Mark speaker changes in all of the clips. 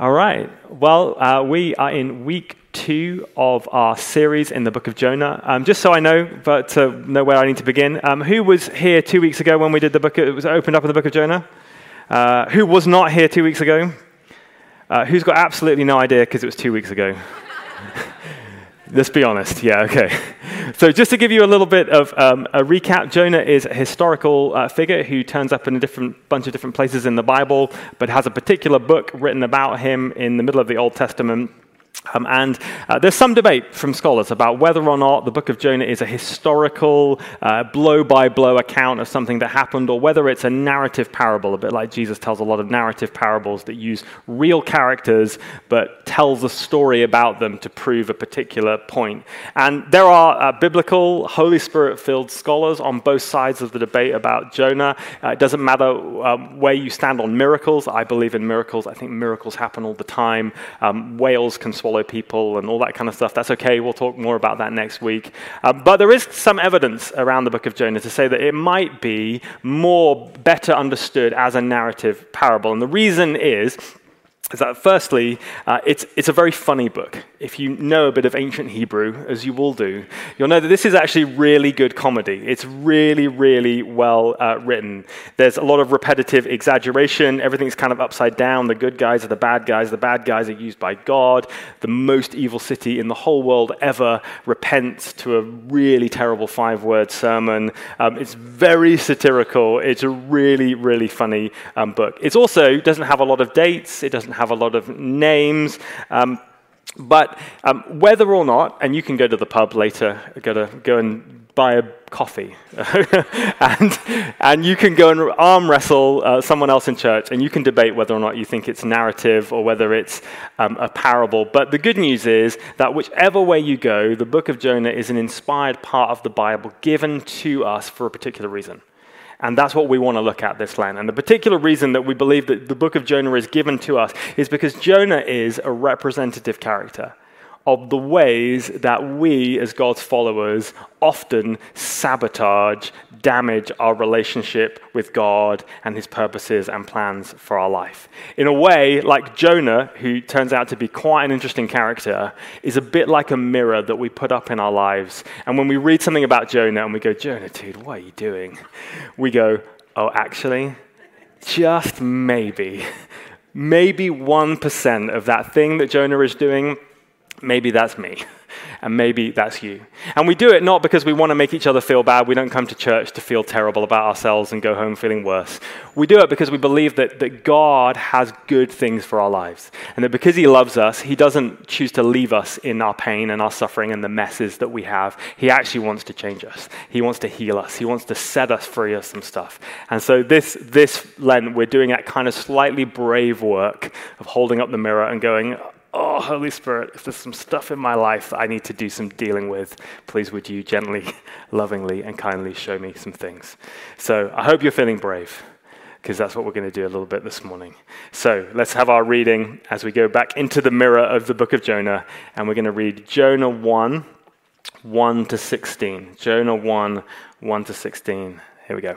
Speaker 1: All right. Well, uh, we are in week two of our series in the book of Jonah. Um, just so I know, but to know where I need to begin, um, who was here two weeks ago when we did the book? It was opened up in the book of Jonah. Uh, who was not here two weeks ago? Uh, who's got absolutely no idea because it was two weeks ago? Let's be honest. Yeah, okay. So, just to give you a little bit of um, a recap, Jonah is a historical uh, figure who turns up in a different bunch of different places in the Bible, but has a particular book written about him in the middle of the Old Testament um, and uh, there's some debate from scholars about whether or not the book of Jonah is a historical, blow by blow account of something that happened, or whether it's a narrative parable, a bit like Jesus tells a lot of narrative parables that use real characters but tells a story about them to prove a particular point. And there are uh, biblical, Holy Spirit filled scholars on both sides of the debate about Jonah. Uh, it doesn't matter um, where you stand on miracles. I believe in miracles. I think miracles happen all the time. Um, whales can swallow people and all that kind of stuff. That's okay. We'll talk more about that next week. Uh, but there is some evidence around the book of Jonah to say that it might be more better understood as a narrative parable. And the reason is is that firstly, uh, it's, it's a very funny book. If you know a bit of ancient Hebrew, as you will do, you'll know that this is actually really good comedy. It's really, really well uh, written. There's a lot of repetitive exaggeration. Everything's kind of upside down. The good guys are the bad guys. The bad guys are used by God. The most evil city in the whole world ever repents to a really terrible five word sermon. Um, it's very satirical. It's a really, really funny um, book. It also doesn't have a lot of dates. It doesn't have a lot of names. Um, but um, whether or not, and you can go to the pub later, go, to, go and buy a coffee, and, and you can go and arm wrestle uh, someone else in church, and you can debate whether or not you think it's narrative or whether it's um, a parable. But the good news is that whichever way you go, the book of Jonah is an inspired part of the Bible given to us for a particular reason. And that's what we want to look at this Lent. And the particular reason that we believe that the book of Jonah is given to us is because Jonah is a representative character of the ways that we, as God's followers, often sabotage, damage our relationship with God and his purposes and plans for our life. In a way, like Jonah, who turns out to be quite an interesting character, is a bit like a mirror that we put up in our lives. And when we read something about Jonah and we go, Jonah, dude, what are you doing? We go, oh, actually, just maybe, maybe 1% of that thing that Jonah is doing maybe that's me and maybe that's you. And we do it not because we want to make each other feel bad. We don't come to church to feel terrible about ourselves and go home feeling worse. We do it because we believe that, that God has good things for our lives. And that because He loves us, He doesn't choose to leave us in our pain and our suffering and the messes that we have. He actually wants to change us. He wants to heal us. He wants to set us free of some stuff. And so this, this Lent, we're doing that kind of slightly brave work of holding up the mirror and going, oh, Holy Spirit, if there's some stuff in my life that I need to do some dealing with, please would you gently, lovingly, and kindly show me some things. So I hope you're feeling brave, because that's what we're going to do a little bit this morning. So let's have our reading as we go back into the mirror of the book of Jonah, and we're going to read Jonah 1 1 to 16. Jonah 1 1 to 16. Here we go.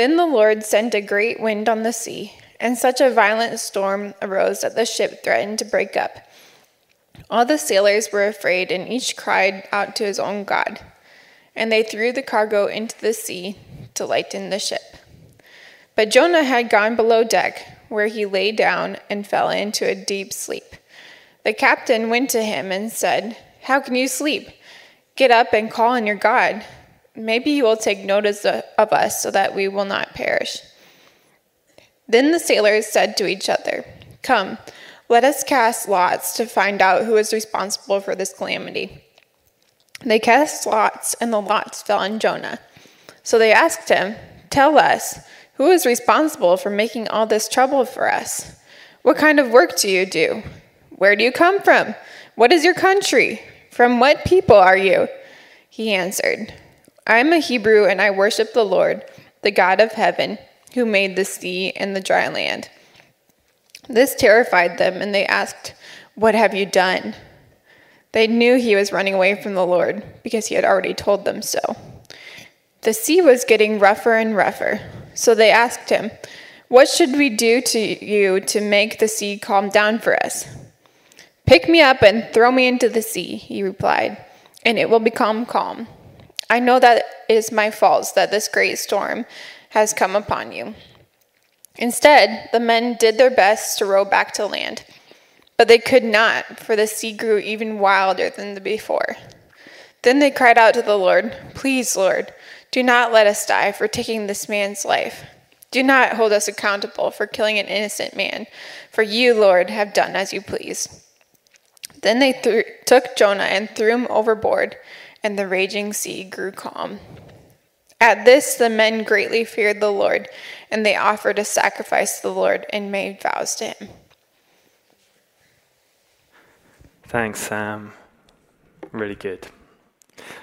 Speaker 2: Then the Lord sent a great wind on the sea, and such a violent storm arose that the ship threatened to break up. All the sailors were afraid, and each cried out to his own God. And they threw the cargo into the sea to lighten the ship. But Jonah had gone below deck, where he lay down and fell into a deep sleep. The captain went to him and said, How can you sleep? Get up and call on your God. Maybe you will take notice of us so that we will not perish. Then the sailors said to each other, Come, let us cast lots to find out who is responsible for this calamity. They cast lots, and the lots fell on Jonah. So they asked him, Tell us, who is responsible for making all this trouble for us? What kind of work do you do? Where do you come from? What is your country? From what people are you? He answered, I am a Hebrew and I worship the Lord, the God of heaven, who made the sea and the dry land. This terrified them, and they asked, What have you done? They knew he was running away from the Lord because he had already told them so. The sea was getting rougher and rougher, so they asked him, What should we do to you to make the sea calm down for us? Pick me up and throw me into the sea, he replied, and it will become calm. I know that it is my fault that this great storm has come upon you. Instead, the men did their best to row back to land, but they could not, for the sea grew even wilder than the before. Then they cried out to the Lord, Please, Lord, do not let us die for taking this man's life. Do not hold us accountable for killing an innocent man, for you, Lord, have done as you please. Then they th- took Jonah and threw him overboard, and the raging sea grew calm. At this, the men greatly feared the Lord, and they offered a sacrifice to the Lord and made vows to him.
Speaker 1: Thanks, Sam. Really good.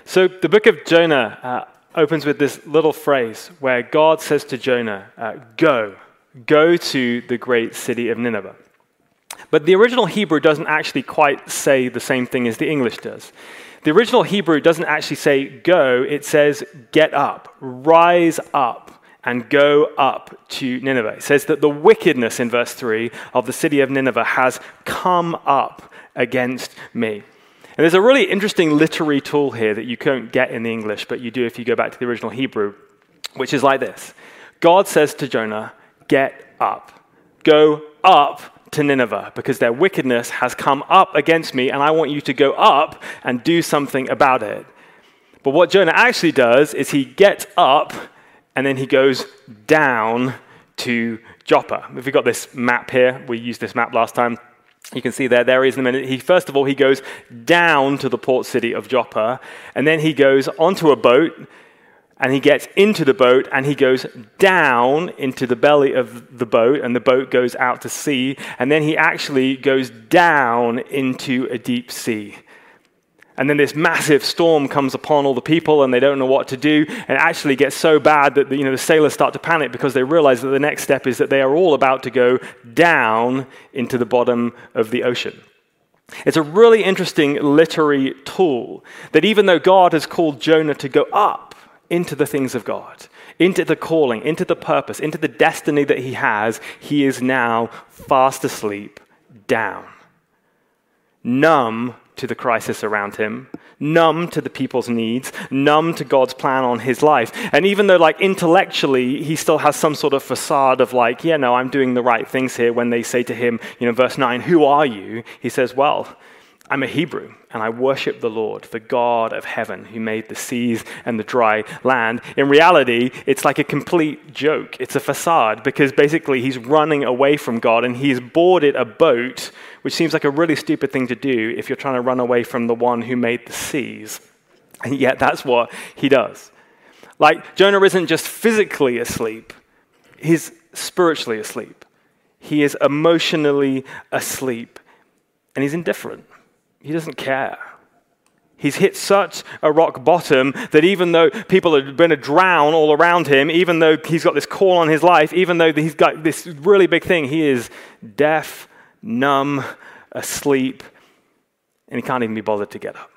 Speaker 1: So, the book of Jonah uh, opens with this little phrase where God says to Jonah, uh, Go, go to the great city of Nineveh. But the original Hebrew doesn't actually quite say the same thing as the English does. The original Hebrew doesn't actually say go, it says get up, rise up, and go up to Nineveh. It says that the wickedness in verse 3 of the city of Nineveh has come up against me. And there's a really interesting literary tool here that you can't get in the English, but you do if you go back to the original Hebrew, which is like this God says to Jonah, Get up, go up to Nineveh because their wickedness has come up against me, and I want you to go up and do something about it. But what Jonah actually does is he gets up and then he goes down to Joppa. If we've got this map here, we used this map last time. You can see there, there he is in a minute. He, first of all, he goes down to the port city of Joppa, and then he goes onto a boat and he gets into the boat and he goes down into the belly of the boat and the boat goes out to sea. And then he actually goes down into a deep sea. And then this massive storm comes upon all the people and they don't know what to do. And it actually gets so bad that you know, the sailors start to panic because they realize that the next step is that they are all about to go down into the bottom of the ocean. It's a really interesting literary tool that even though god has called jonah to go up into the things of God, into the calling, into the purpose, into the destiny that he has, he is now fast asleep, down, numb to the crisis around him, numb to the people's needs, numb to God's plan on his life. And even though, like, intellectually, he still has some sort of facade of, like, yeah, no, I'm doing the right things here, when they say to him, you know, verse 9, who are you? He says, well, I'm a Hebrew, and I worship the Lord, the God of heaven, who made the seas and the dry land. In reality, it's like a complete joke. It's a facade because basically he's running away from God and he's boarded a boat, which seems like a really stupid thing to do if you're trying to run away from the one who made the seas. And yet, that's what he does. Like, Jonah isn't just physically asleep, he's spiritually asleep. He is emotionally asleep, and he's indifferent. He doesn't care. He's hit such a rock bottom that even though people are going to drown all around him, even though he's got this call on his life, even though he's got this really big thing, he is deaf, numb, asleep, and he can't even be bothered to get up.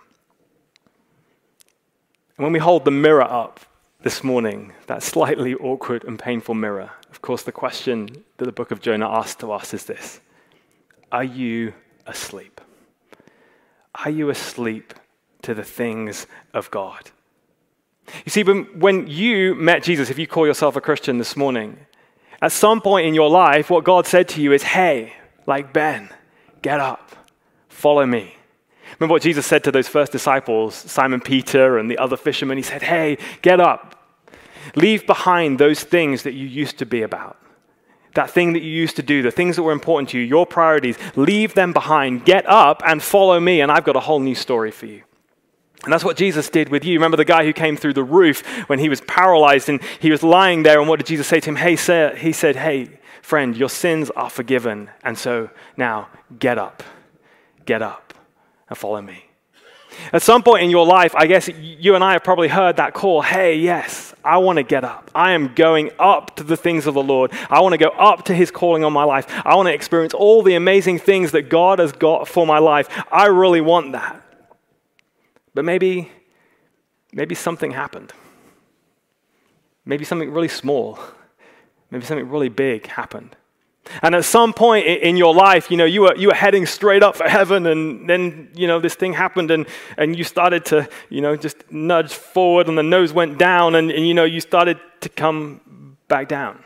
Speaker 1: And when we hold the mirror up this morning, that slightly awkward and painful mirror, of course, the question that the book of Jonah asks to us is this Are you asleep? Are you asleep to the things of God? You see, when you met Jesus, if you call yourself a Christian this morning, at some point in your life, what God said to you is, Hey, like Ben, get up, follow me. Remember what Jesus said to those first disciples, Simon Peter and the other fishermen? He said, Hey, get up. Leave behind those things that you used to be about that thing that you used to do, the things that were important to you, your priorities, leave them behind. Get up and follow me, and I've got a whole new story for you. And that's what Jesus did with you. Remember the guy who came through the roof when he was paralyzed and he was lying there. And what did Jesus say to him? Hey, sir, he said, Hey, friend, your sins are forgiven. And so now get up, get up and follow me. At some point in your life, I guess you and I have probably heard that call hey, yes, I want to get up. I am going up to the things of the Lord. I want to go up to his calling on my life. I want to experience all the amazing things that God has got for my life. I really want that. But maybe, maybe something happened. Maybe something really small. Maybe something really big happened. And at some point in your life, you know, you were, you were heading straight up for heaven, and then, you know, this thing happened, and, and you started to, you know, just nudge forward, and the nose went down, and, and you know, you started to come back down.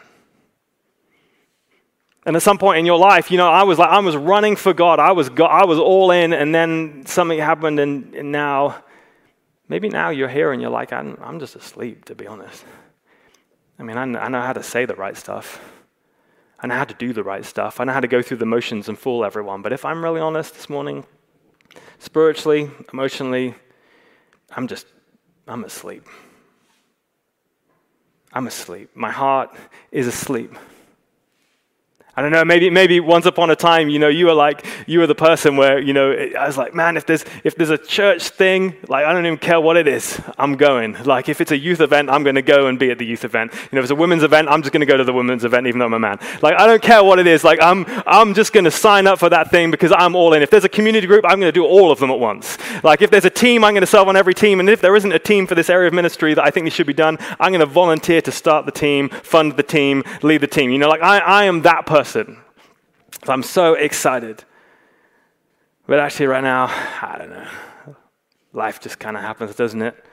Speaker 1: And at some point in your life, you know, I was like, I was running for God. I was, I was all in, and then something happened, and, and now, maybe now you're here and you're like, I'm, I'm just asleep, to be honest. I mean, I, I know how to say the right stuff. I know how to do the right stuff. I know how to go through the motions and fool everyone. But if I'm really honest this morning, spiritually, emotionally, I'm just, I'm asleep. I'm asleep. My heart is asleep. I don't know, maybe, maybe once upon a time, you know, you were like, you were the person where, you know, I was like, man, if there's, if there's a church thing, like, I don't even care what it is, I'm going. Like, if it's a youth event, I'm going to go and be at the youth event. You know, if it's a women's event, I'm just going to go to the women's event, even though I'm a man. Like, I don't care what it is. Like, I'm, I'm just going to sign up for that thing because I'm all in. If there's a community group, I'm going to do all of them at once. Like, if there's a team, I'm going to serve on every team. And if there isn't a team for this area of ministry that I think should be done, I'm going to volunteer to start the team, fund the team, lead the team. You know, like, I, I am that person. I'm so excited. But actually, right now, I don't know. Life just kind of happens, doesn't it?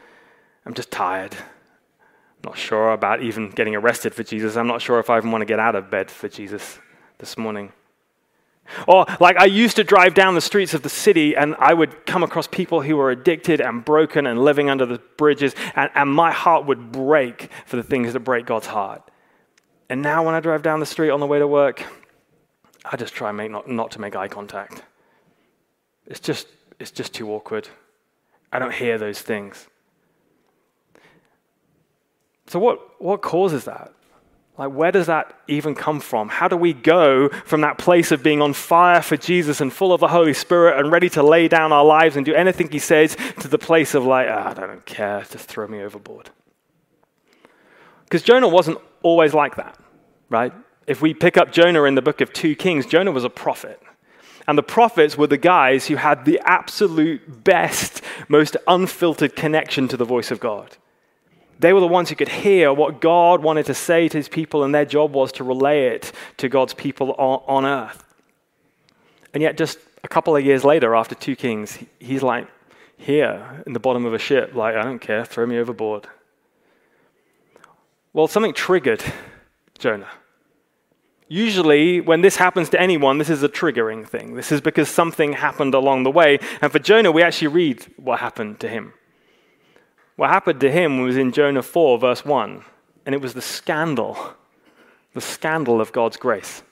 Speaker 1: I'm just tired. I'm not sure about even getting arrested for Jesus. I'm not sure if I even want to get out of bed for Jesus this morning. Or, like, I used to drive down the streets of the city and I would come across people who were addicted and broken and living under the bridges, and, and my heart would break for the things that break God's heart. And now, when I drive down the street on the way to work, I just try make not, not to make eye contact. It's just, it's just too awkward. I don't hear those things. So, what, what causes that? Like, where does that even come from? How do we go from that place of being on fire for Jesus and full of the Holy Spirit and ready to lay down our lives and do anything He says to the place of, like, oh, I don't care, just throw me overboard? Because Jonah wasn't always like that, right? If we pick up Jonah in the book of 2 Kings, Jonah was a prophet. And the prophets were the guys who had the absolute best, most unfiltered connection to the voice of God. They were the ones who could hear what God wanted to say to his people, and their job was to relay it to God's people on, earth. And yet, just a couple of years later, after 2 Kings, he's like here in the bottom of a ship, like, I don't care, throw me overboard. Well, something triggered Jonah. Usually, when this happens to anyone, this is a triggering thing. This is because something happened along the way. And for Jonah, we actually read what happened to him. What happened to him was in Jonah 4, verse 1, and it was the scandal, the scandal of God's grace.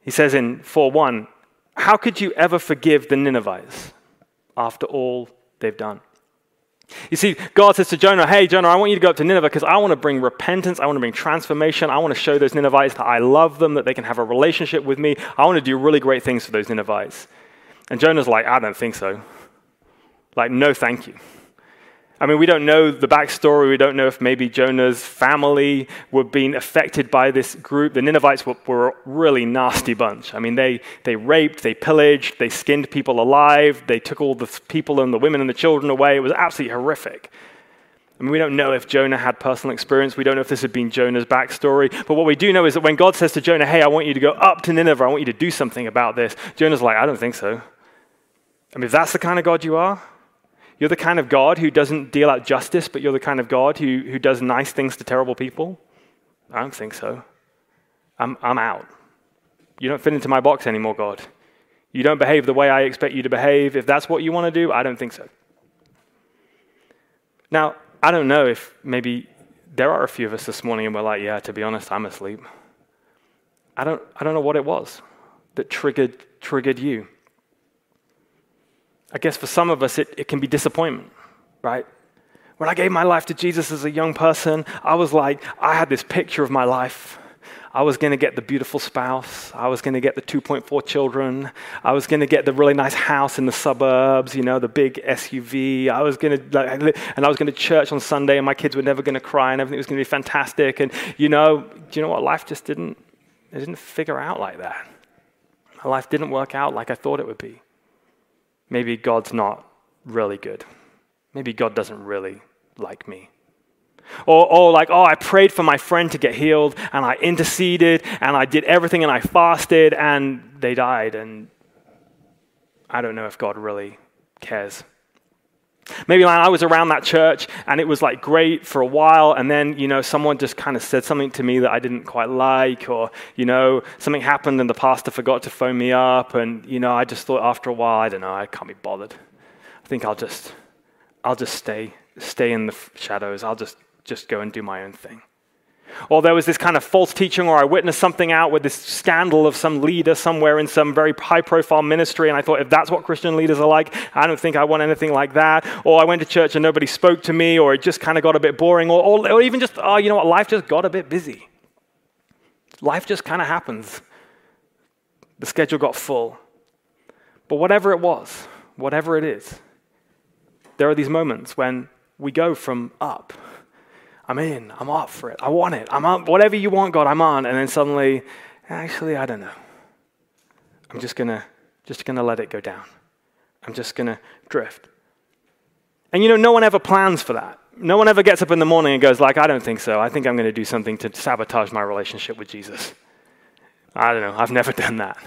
Speaker 1: He says in 4 1, How could you ever forgive the Ninevites after all they've done? You see, God says to Jonah, Hey, Jonah, I want you to go up to Nineveh because I want to bring repentance. I want to bring transformation. I want to show those Ninevites that I love them, that they can have a relationship with me. I want to do really great things for those Ninevites. And Jonah's like, I don't think so. Like, no, thank you. I mean, we don't know the backstory. We don't know if maybe Jonah's family were being affected by this group. The Ninevites were, were, a really nasty bunch. I mean, they, they raped, they pillaged, they skinned people alive, they took all the people and the women and the children away. It was absolutely horrific. I mean, we don't know if Jonah had personal experience. We don't know if this had been Jonah's backstory. But what we do know is that when God says to Jonah, Hey, I want you to go up to Nineveh, I want you to do something about this, Jonah's like, I don't think so. I mean, if that's the kind of God you are, you're the kind of God who doesn't deal out justice, but you're the kind of God who, who does nice things to terrible people? I don't think so. I'm, I'm out. You don't fit into my box anymore, God. You don't behave the way I expect you to behave. If that's what you want to do, I don't think so. Now, I don't know if maybe there are a few of us this morning and we're like, yeah, to be honest, I'm asleep. I don't, I don't know what it was that triggered, triggered you. I guess for some of us, it, it can be disappointment, right? When I gave my life to Jesus as a young person, I was like, I had this picture of my life. I was going to get the beautiful spouse. I was going to get the 2.4 children. I was going to get the really nice house in the suburbs, you know, the big SUV. I was going to, like, and I was going to church on Sunday, and my kids were never going to cry, and everything was going to be fantastic. And you know, do you know what? Life just didn't, it didn't figure out like that. My life didn't work out like I thought it would be. Maybe God's not really good. Maybe God doesn't really like me. Or, or like, oh, I prayed for my friend to get healed and I interceded and I did everything and I fasted and they died. And I don't know if God really cares. Maybe like I was around that church and it was like great for a while, and then, you know, someone just kind of said something to me that I didn't quite like, or, you know, something happened and the pastor forgot to phone me up, and, you know, I just thought after a while, I don't know, I can't be bothered. I think I'll just, I'll just stay, stay in the shadows. I'll just just go and do my own thing. Or there was this kind of false teaching, or I witnessed something out with this scandal of some leader somewhere in some very high profile ministry, and I thought, if that's what Christian leaders are like, I don't think I want anything like that. Or I went to church and nobody spoke to me, or it just kind of got a bit boring, or, or, or even just, oh, you know what, life just got a bit busy. Life just kind of happens. The schedule got full. But whatever it was, whatever it is, there are these moments when we go from up I'm in. I'm up for it. I want it. I'm up. Whatever you want, God, I'm on. And then suddenly, actually, I don't know. I'm just gonna just gonna let it go down. I'm just gonna drift. And you know, no one ever plans for that. No one ever gets up in the morning and goes like, I don't think so. I think I'm going to do something to sabotage my relationship with Jesus. I don't know. I've never done that.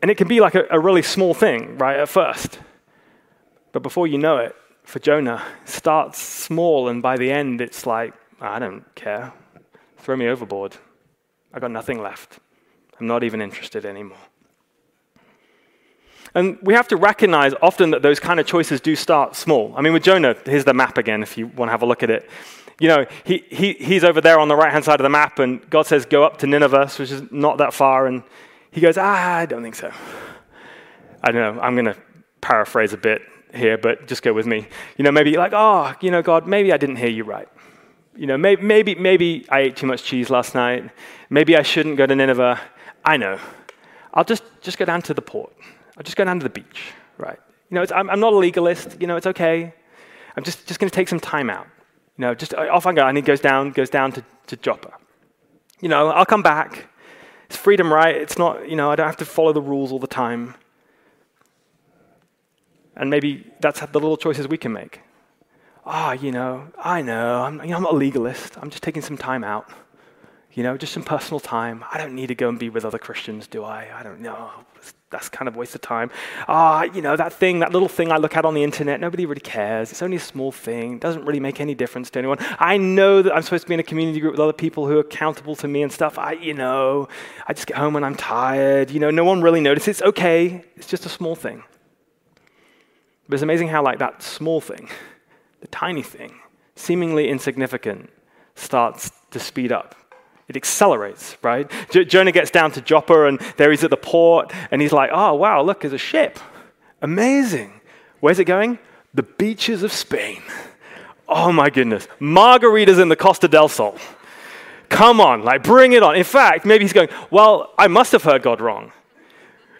Speaker 1: And it can be like a, a really small thing, right, at first. But before you know it, for Jonah starts small, and by the end, it's like, I don't care. Throw me overboard. I got nothing left. I'm not even interested anymore. And we have to recognize often that those kind of choices do start small. I mean, with Jonah, here's the map again if you want to have a look at it. You know, he, he, he's over there on the right hand side of the map, and God says, Go up to Nineveh, which is not that far. And he goes, Ah, I don't think so. I don't know. I'm going to paraphrase a bit here, but just go with me. You know, maybe like, oh, you know, God, maybe I didn't hear you right. You know, maybe, maybe, maybe I ate too much cheese last night. Maybe I shouldn't go to Nineveh. I know. I'll just, just go down to the port. I'll just go down to the beach, right? You know, I'm, I'm not a legalist. You know, it's okay. I'm just, just going to take some time out. You know, just off I go. And he goes down, goes down to, to Joppa. You know, I'll come back. It's freedom, right? It's not, you know, I don't have to follow the rules all the time. And maybe that's the little choices we can make. Ah, oh, you know, I know, I'm, you know, I'm not a legalist. I'm just taking some time out. You know, just some personal time. I don't need to go and be with other Christians, do I? I don't know. That's kind of a waste of time. Ah, you know, that thing, that little thing I look at on the internet, nobody really cares. It's only a small thing. It doesn't really make any difference to anyone. I know that I'm supposed to be in a community group with other people who are accountable to me and stuff. I, you know, I just get home when I'm tired. You know, no one really notices. It's okay. It's just a small thing. But it's amazing how, like, that small thing, the tiny thing, seemingly insignificant, starts to speed up. It accelerates, right? Jonah gets down to Joppa and there he's at the port and he's like, oh, wow, look, there's a ship. Amazing. Where's it going? The beaches of Spain. Oh my goodness. Margaritas in the Costa del Sol. Come on, like bring it on. In fact, maybe he's going, well, I must have heard God wrong.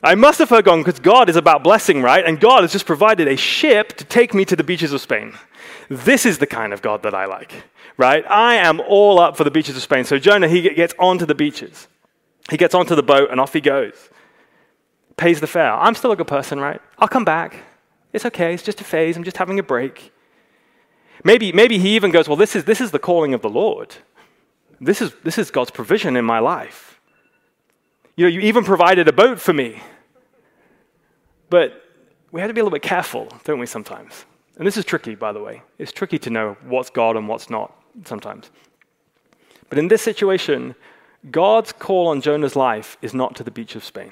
Speaker 1: I must have forgotten because God is about blessing, right? And God has just provided a ship to take me to the beaches of Spain. This is the kind of God that I like, right? I am all up for the beaches of Spain. So Jonah, he gets onto the beaches. He gets onto the boat and off he goes. Pays the fare. I'm still a good person, right? I'll come back. It's okay. It's just a phase. I'm just having a break. Maybe, maybe he even goes, Well, this is, this is the calling of the Lord. This is, this is God's provision in my life. You know, you even provided a boat for me. But we have to be a little bit careful, don't we, sometimes? And this is tricky, by the way. It's tricky to know what's God and what's not sometimes. But in this situation, God's call on Jonah's life is not to the beach of Spain.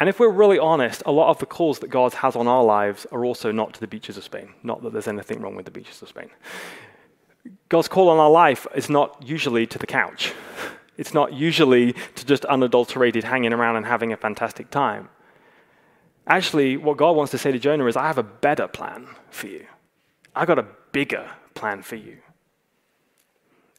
Speaker 1: And if we're really honest, a lot of the calls that God has on our lives are also not to the beaches of Spain. Not that there's anything wrong with the beaches of Spain. God's call on our life is not usually to the couch. It's not usually to just unadulterated hanging around and having a fantastic time. Actually, what God wants to say to Jonah is, I have a better plan for you. I got a bigger plan for you.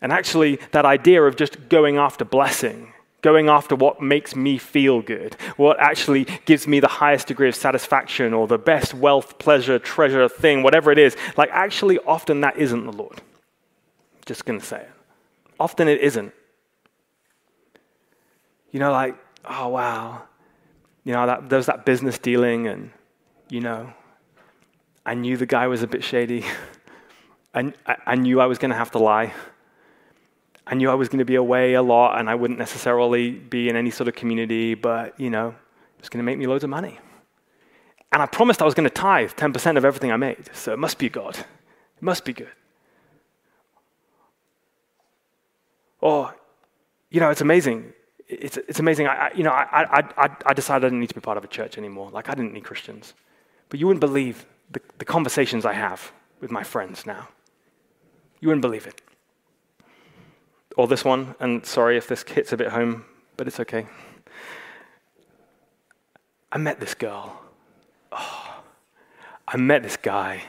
Speaker 1: And actually, that idea of just going after blessing, going after what makes me feel good, what actually gives me the highest degree of satisfaction or the best wealth, pleasure, treasure thing, whatever it is, like actually, often that isn't the Lord. Just going to say it. Often it isn't. You know, like, oh, wow. You know, that, there was that business dealing, and, you know, I knew the guy was a bit shady. I, I knew I was going to have to lie. I knew I was going to be away a lot and I wouldn't necessarily be in any sort of community, but, you know, it was going to make me loads of money. And I promised I was going to tithe 10% of everything I made. So it must be God. It must be good. Or, you know, it's amazing. It's, it's amazing. I, I you know, I, I, I decided I didn't need to be part of a church anymore. Like, I didn't need Christians. But you wouldn't believe the, the conversations I have with my friends now. You wouldn't believe it. Or this one, and sorry if this hits a bit home, but it's okay. I met this girl. Oh, I met this guy.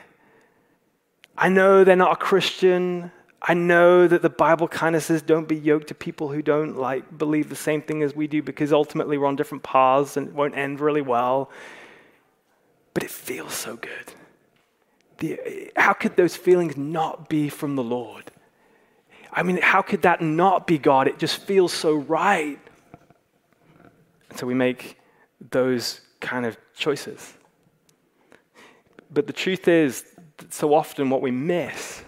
Speaker 1: I know they're not a Christian. I know that the Bible kind of says don't be yoked to people who don't like believe the same thing as we do because ultimately we're on different paths and it won't end really well. But it feels so good. The, how could those feelings not be from the Lord? I mean, how could that not be God? It just feels so right. And so we make those kind of choices. But the truth is, so often what we miss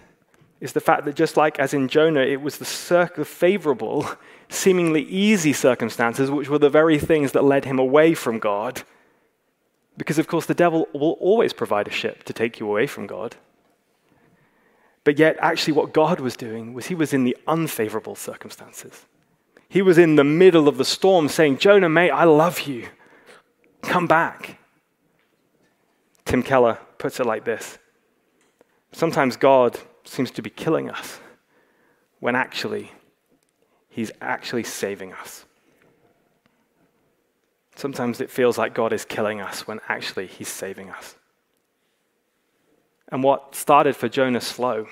Speaker 1: is the fact that just like as in Jonah, it was the, cir- the favorable, seemingly easy circumstances, which were the very things that led him away from God. Because, of course, the devil will always provide a ship to take you away from God. But yet, actually, what God was doing was he was in the unfavorable circumstances. He was in the middle of the storm saying, Jonah, mate, I love you. Come back. Tim Keller puts it like this Sometimes God seems to be killing us when actually he's actually saving us. Sometimes it feels like God is killing us when actually he's saving us. And what started for Jonah slow,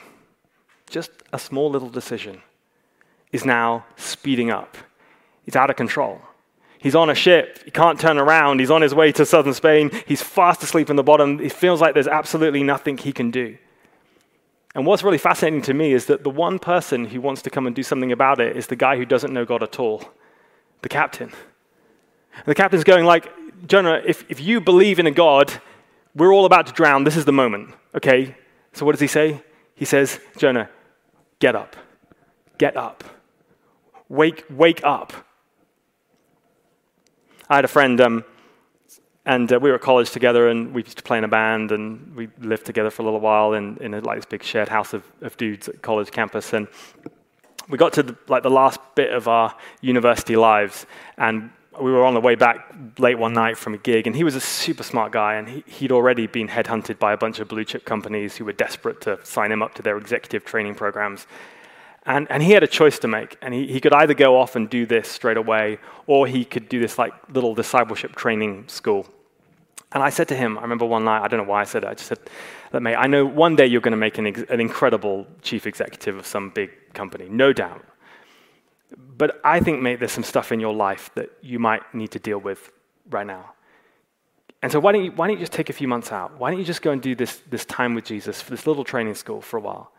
Speaker 1: just a small little decision, is now speeding up. He's out of control. He's on a ship. He can't turn around. He's on his way to southern Spain. He's fast asleep in the bottom. It feels like there's absolutely nothing he can do. And what's really fascinating to me is that the one person who wants to come and do something about it is the guy who doesn't know God at all, the captain. And the captain's going like, Jonah, if, if you believe in a God, we're all about to drown. This is the moment. Okay? So what does he say? He says, Jonah, get up. Get up. Wake, wake up. I had a friend, um, and uh, we were at college together, and we used to play in a band, and we lived together for a little while in, in a, like this big shared house of, of dudes at college campus. And we got to the, like the last bit of our university lives, and we were on the way back late one night from a gig, and he was a super smart guy, and he, he'd already been headhunted by a bunch of blue chip companies who were desperate to sign him up to their executive training programs. And, and he had a choice to make, and he, he could either go off and do this straight away, or he could do this like little discipleship training school. And I said to him, I remember one night, I don't know why I said it, I just said, Look, mate, I know one day you're going to make an, ex- an incredible chief executive of some big company, no doubt. But I think, mate, there's some stuff in your life that you might need to deal with right now. And so why don't you, why don't you just take a few months out? Why don't you just go and do this, this time with Jesus for this little training school for a while?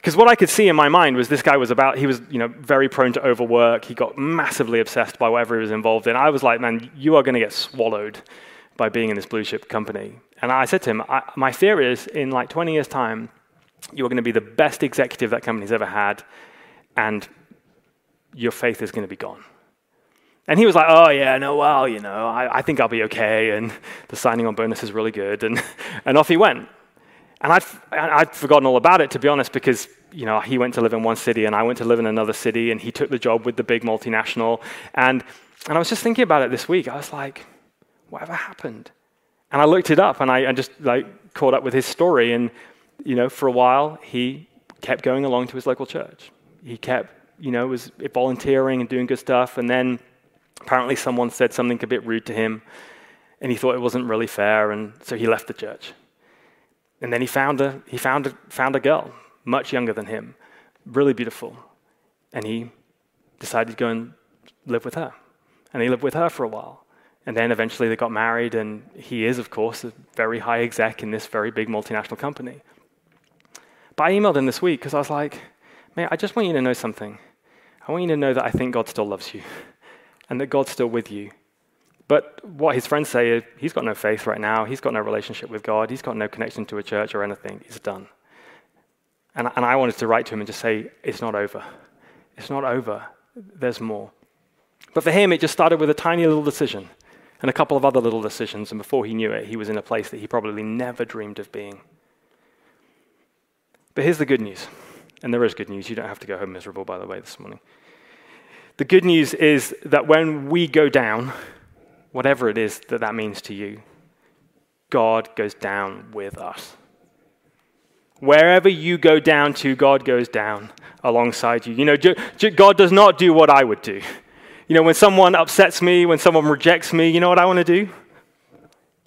Speaker 1: Because what I could see in my mind was this guy was about, he was you know, very prone to overwork. He got massively obsessed by whatever he was involved in. I was like, man, you are going to get swallowed by being in this blue chip company. And I said to him, my fear is in like 20 years' time, you are going to be the best executive that company's ever had, and your faith is going to be gone. And he was like, oh, yeah, no, well, you know, I, I think I'll be okay. And the signing on bonus is really good. And, and off he went. And I'd, I'd forgotten all about it, to be honest, because you know, he went to live in one city and I went to live in another city and he took the job with the big multinational. And, and I was just thinking about it this week. I was like, whatever happened? And I looked it up and I, I just like caught up with his story. And, you know, for a while, he kept going along to his local church. He kept you know, was volunteering and doing good stuff. And then apparently someone said something a bit rude to him. and he thought it wasn't really fair, and so he left the church. And then he found a, he found a, found a girl, much younger than him, really beautiful, and he decided to go and live with her. And he lived with her for a while. And then eventually they got married, and he is, of course, a very high exec in this very big multinational company. But I emailed him this week because I was like, man, I just want you to know something. I want you to know that I think God still loves you and that God's still with you. But what his friends say is he's got no faith right now. He's got no relationship with God. He's got no connection to a church or anything. He's done. And, and I wanted to write to him and just say, it's not over. It's not over. There's more. But for him, it just started with a tiny little decision and a couple of other little decisions. And before he knew it, he was in a place that he probably never dreamed of being. But here's the good news. And there is good news. You don't have to go home miserable, by the way, this morning. The good news is that when we go down, whatever it is that that means to you, God goes down with us. Wherever you go down to, God goes down alongside you. You know, God does not do what I would do. You know, when someone upsets me, when someone rejects me, you know what I want to do?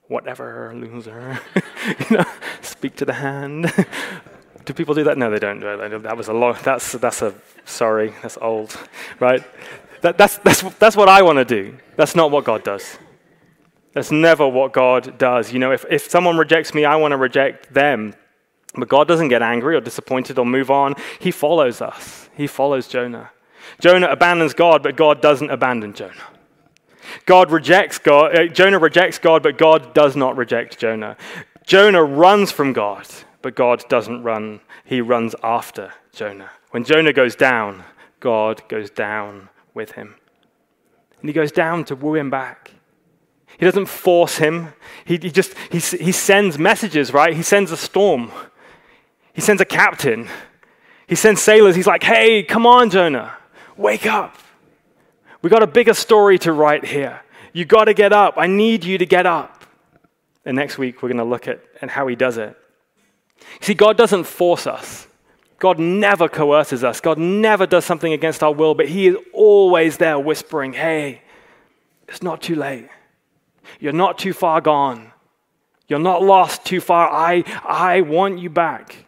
Speaker 1: Whatever, loser. you know, speak to the hand. do people do that? No, they don't. That was a long. That's that's a sorry. That's old, right? That, that's that's that's what I want to do. That's not what God does. That's never what God does. You know, if if someone rejects me, I want to reject them. But God doesn't get angry or disappointed or move on. He follows us. He follows Jonah. Jonah abandons God, but God doesn't abandon Jonah. God rejects God. Uh, Jonah rejects God, but God does not reject Jonah. Jonah runs from God, but God doesn't run. He runs after Jonah. When Jonah goes down, God goes down with him. And he goes down to woo him back. He doesn't force him. He, he just he, he sends messages, right? He sends a storm. He sends a captain. He sends sailors. He's like, hey, come on, Jonah. Wake up. We got a bigger story to write here. You got to get up. I need you to get up. And next week, we're going to look at, and how he does it. See, God doesn't force us. God never coerces us. God never does something against our will, but He is always there whispering, hey, it's not too late. You're not too far gone. You're not lost too far. I, I want you back.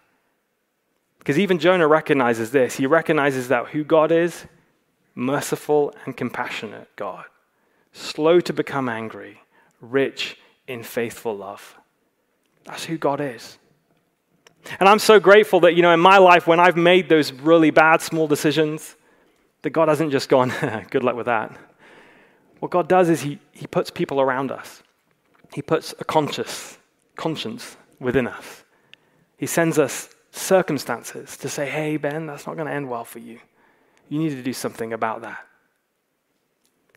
Speaker 1: Because even Jonah recognizes this. He recognizes that who God is merciful and compassionate God, slow to become angry, rich in faithful love. That's who God is. And I'm so grateful that, you know, in my life, when I've made those really bad small decisions, that God hasn't just gone, good luck with that. What God does is he, he puts people around us. He puts a conscious conscience within us. He sends us circumstances to say, hey, Ben, that's not going to end well for you. You need to do something about that.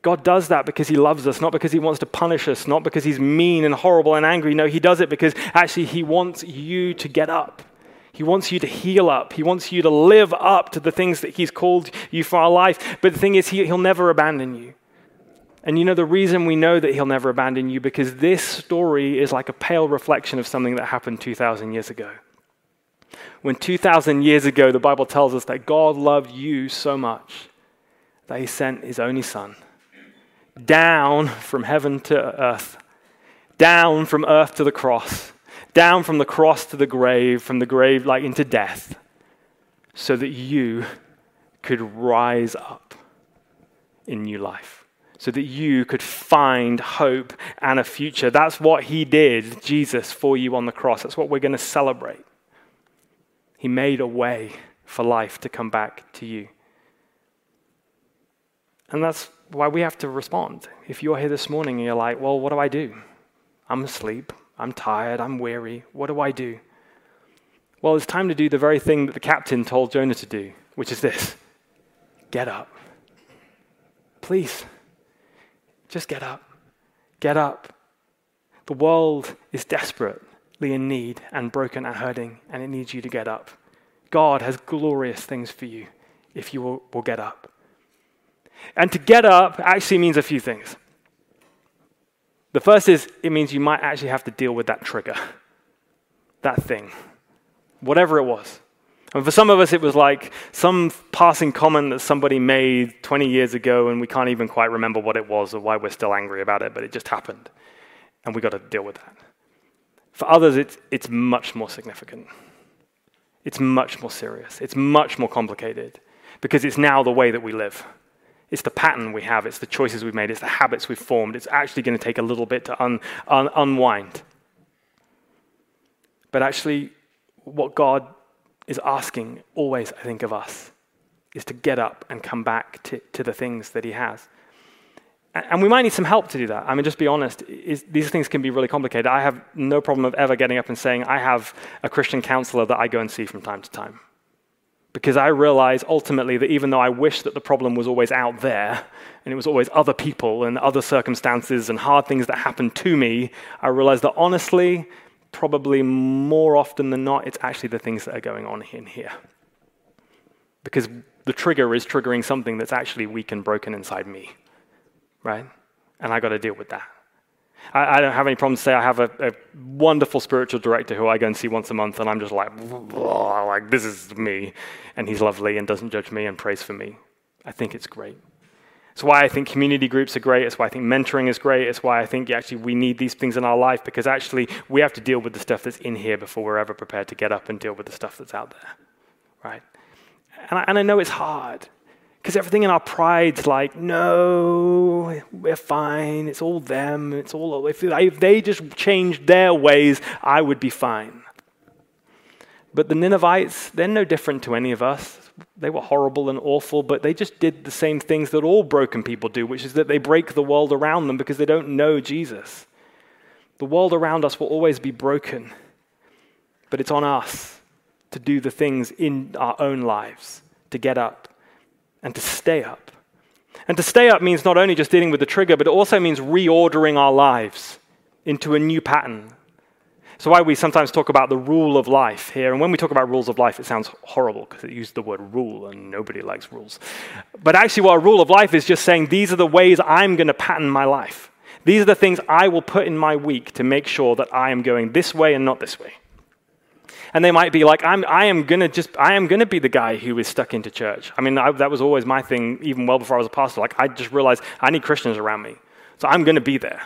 Speaker 1: God does that because He loves us, not because He wants to punish us, not because He's mean and horrible and angry. No, He does it because actually He wants you to get up. He wants you to heal up. He wants you to live up to the things that He's called you for our life. But the thing is, he, He'll never abandon you. And you know the reason we know that He'll never abandon you? Because this story is like a pale reflection of something that happened 2,000 years ago. When 2,000 years ago, the Bible tells us that God loved you so much that He sent His only Son down from heaven to earth, down from earth to the cross, down from the cross to the grave, from the grave like into death, so that you could rise up in new life, so that you could find hope and a future. That's what he did, Jesus, for you on the cross. That's what we're going to celebrate. He made a way for life to come back to you. And that's why we have to respond. If you're here this morning and you're like, well, what do I do? I'm asleep. I'm tired. I'm weary. What do I do? Well, it's time to do the very thing that the captain told Jonah to do, which is this get up. Please, just get up. Get up. The world is desperately in need and broken and hurting, and it needs you to get up. God has glorious things for you if you will, will get up. And to get up actually means a few things. The first is it means you might actually have to deal with that trigger, that thing, whatever it was. And for some of us, it was like some passing comment that somebody made 20 years ago, and we can't even quite remember what it was or why we're still angry about it, but it just happened. and we've got to deal with that. For others, it's, it's much more significant. It's much more serious. It's much more complicated because it's now the way that we live. It's the pattern we have, it's the choices we've made, it's the habits we've formed. It's actually going to take a little bit to un, un, unwind. But actually, what God is asking always, I think, of us is to get up and come back to, to the things that He has. And we might need some help to do that. I mean, just be honest, is, these things can be really complicated. I have no problem of ever getting up and saying, I have a Christian counselor that I go and see from time to time. Because I realize ultimately that even though I wish that the problem was always out there, and it was always other people and other circumstances and hard things that happened to me, I realize that honestly, probably more often than not, it's actually the things that are going on in here. Because the trigger is triggering something that's actually weak and broken inside me right? And I got to deal with that. I, I, don't have any problem to say I have a, a, wonderful spiritual director who I go and see once a month, and I'm just like, like this is me, and he's lovely and doesn't judge me and prays for me. I think it's great. It's why I think community groups are great. It's why I think mentoring is great. It's why I think actually we need these things in our life because actually we have to deal with the stuff that's in here before we're ever prepared to get up and deal with the stuff that's out there, right? And I, and I know it's hard. Because everything in our pride's like, no, we're fine. It's all them. It's all, if, if they just changed their ways, I would be fine. But the Ninevites, they're no different to any of us. They were horrible and awful, but they just did the same things that all broken people do, which is that they break the world around them because they don't know Jesus. The world around us will always be broken, but it's on us to do the things in our own lives to get up and to stay up. And to stay up means not only just dealing with the trigger, but it also means reordering our lives into a new pattern. So, why we sometimes talk about the rule of life here, and when we talk about rules of life, it sounds horrible because it uses the word rule, and nobody likes rules. But actually, what a rule of life is just saying these are the ways I'm going to pattern my life. These are the things I will put in my week to make sure that I am going this way and not this way and they might be like, I'm, I am gonna just, I am gonna be the guy who is stuck into church. I mean, I, that was always my thing, even well before I was a pastor. Like, I just realized I need Christians around me, so I'm gonna be there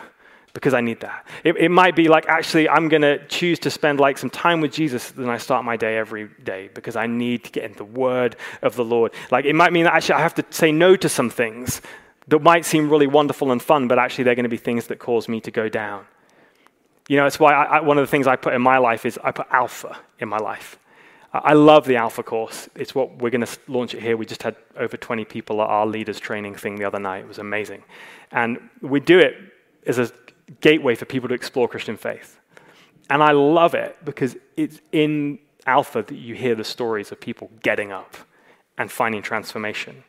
Speaker 1: because I need that. It, it might be like, actually, I'm gonna choose to spend like some time with Jesus than I start my day every day because I need to get in the Word of the Lord. Like, it might mean that actually I have to say no to some things that might seem really wonderful and fun, but actually they're going to be things that cause me to go down. You know, it's why I, I, one of the things I put in my life is I put alpha in my life. I love the Alpha course. It's what we're going to launch it here. We just had over 20 people at our leaders training thing the other night. It was amazing. And we do it as a gateway for people to explore Christian faith. And I love it because it's in Alpha that you hear the stories of people getting up and finding transformation.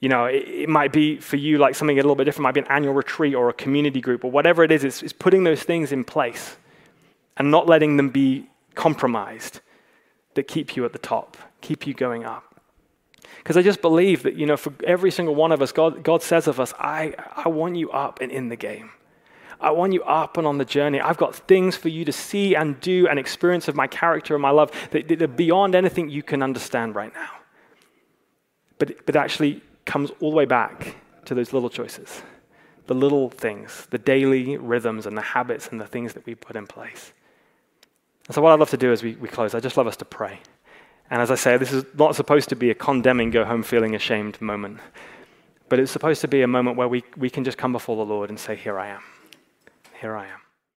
Speaker 1: You know, it, it, might be for you like something a little bit different, it might be an annual retreat or a community group or whatever it is. It's, it's putting those things in place and not letting them be compromised that keep you at the top, keep you going up. Because I just believe that, you know, for every single one of us, God, God says of us, I, I want you up and in the game. I want you up and on the journey. I've got things for you to see and do and experience of my character and my love that, that are beyond anything you can understand right now. But, but actually, comes all the way back to those little choices, the little things, the daily rhythms and the habits and the things that we put in place. And so, what I'd love to do as we, we close, I just love us to pray. And as I say, this is not supposed to be a condemning, go home feeling ashamed moment, but it's supposed to be a moment where we, we can just come before the Lord and say, Here I am. Here I am.